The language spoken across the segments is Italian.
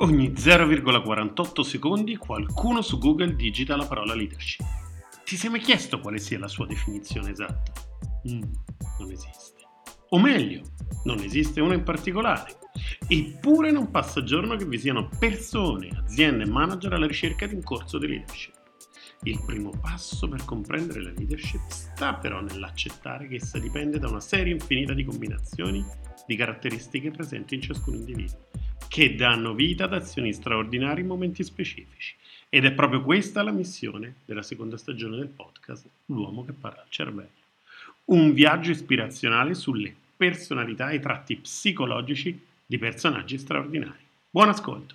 Ogni 0,48 secondi qualcuno su Google digita la parola leadership. Ti sei mai chiesto quale sia la sua definizione esatta? Mm, non esiste. O meglio, non esiste una in particolare. Eppure non passa giorno che vi siano persone, aziende e manager alla ricerca di un corso di leadership. Il primo passo per comprendere la leadership sta però nell'accettare che essa dipende da una serie infinita di combinazioni di caratteristiche presenti in ciascun individuo che danno vita ad azioni straordinarie in momenti specifici. Ed è proprio questa la missione della seconda stagione del podcast L'uomo che parla al cervello. Un viaggio ispirazionale sulle personalità e i tratti psicologici di personaggi straordinari. Buon ascolto!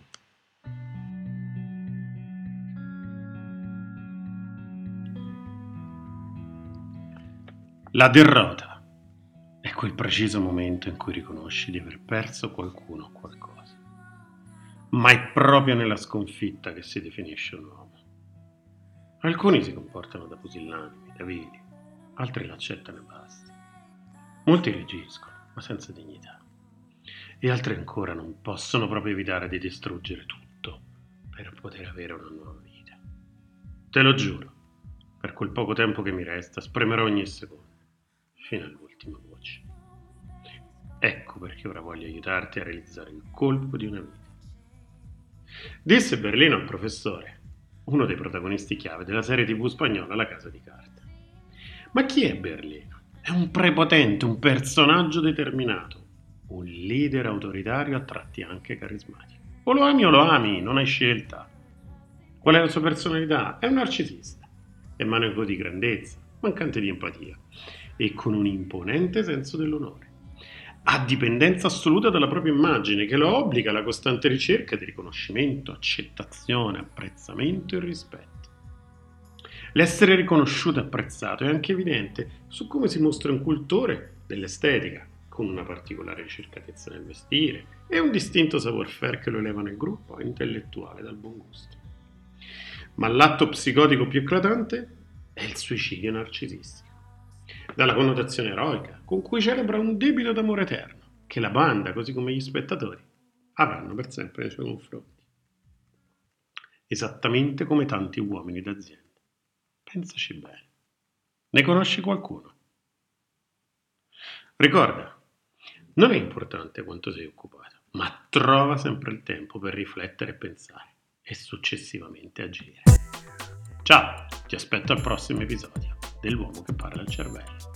La derrota è quel preciso momento in cui riconosci di aver perso qualcuno o qualcosa ma è proprio nella sconfitta che si definisce un uomo. Alcuni si comportano da pusillanimi, da vili, altri l'accettano e basta. Molti reagiscono, ma senza dignità. E altri ancora non possono proprio evitare di distruggere tutto per poter avere una nuova vita. Te lo giuro, per quel poco tempo che mi resta, spremerò ogni secondo, fino all'ultima voce. Ecco perché ora voglio aiutarti a realizzare il colpo di una vita Disse Berlino al professore, uno dei protagonisti chiave della serie tv spagnola La Casa di Carta. Ma chi è Berlino? È un prepotente, un personaggio determinato, un leader autoritario a tratti anche carismatico. O lo ami o lo ami, non hai scelta. Qual è la sua personalità? È un narcisista, è maniaco di grandezza, mancante di empatia e con un imponente senso dell'onore ha dipendenza assoluta dalla propria immagine, che lo obbliga alla costante ricerca di riconoscimento, accettazione, apprezzamento e rispetto. L'essere riconosciuto e apprezzato è anche evidente su come si mostra un cultore dell'estetica, con una particolare ricercatezza nel vestire e un distinto savoir-faire che lo eleva nel gruppo intellettuale dal buon gusto. Ma l'atto psicotico più eclatante è il suicidio narcisistico dalla connotazione eroica, con cui celebra un debito d'amore eterno, che la banda, così come gli spettatori, avranno per sempre nei suoi confronti. Esattamente come tanti uomini d'azienda. Pensaci bene. Ne conosci qualcuno? Ricorda, non è importante quanto sei occupato, ma trova sempre il tempo per riflettere e pensare e successivamente agire. Ciao, ti aspetto al prossimo episodio dell'uomo che parla al cervello.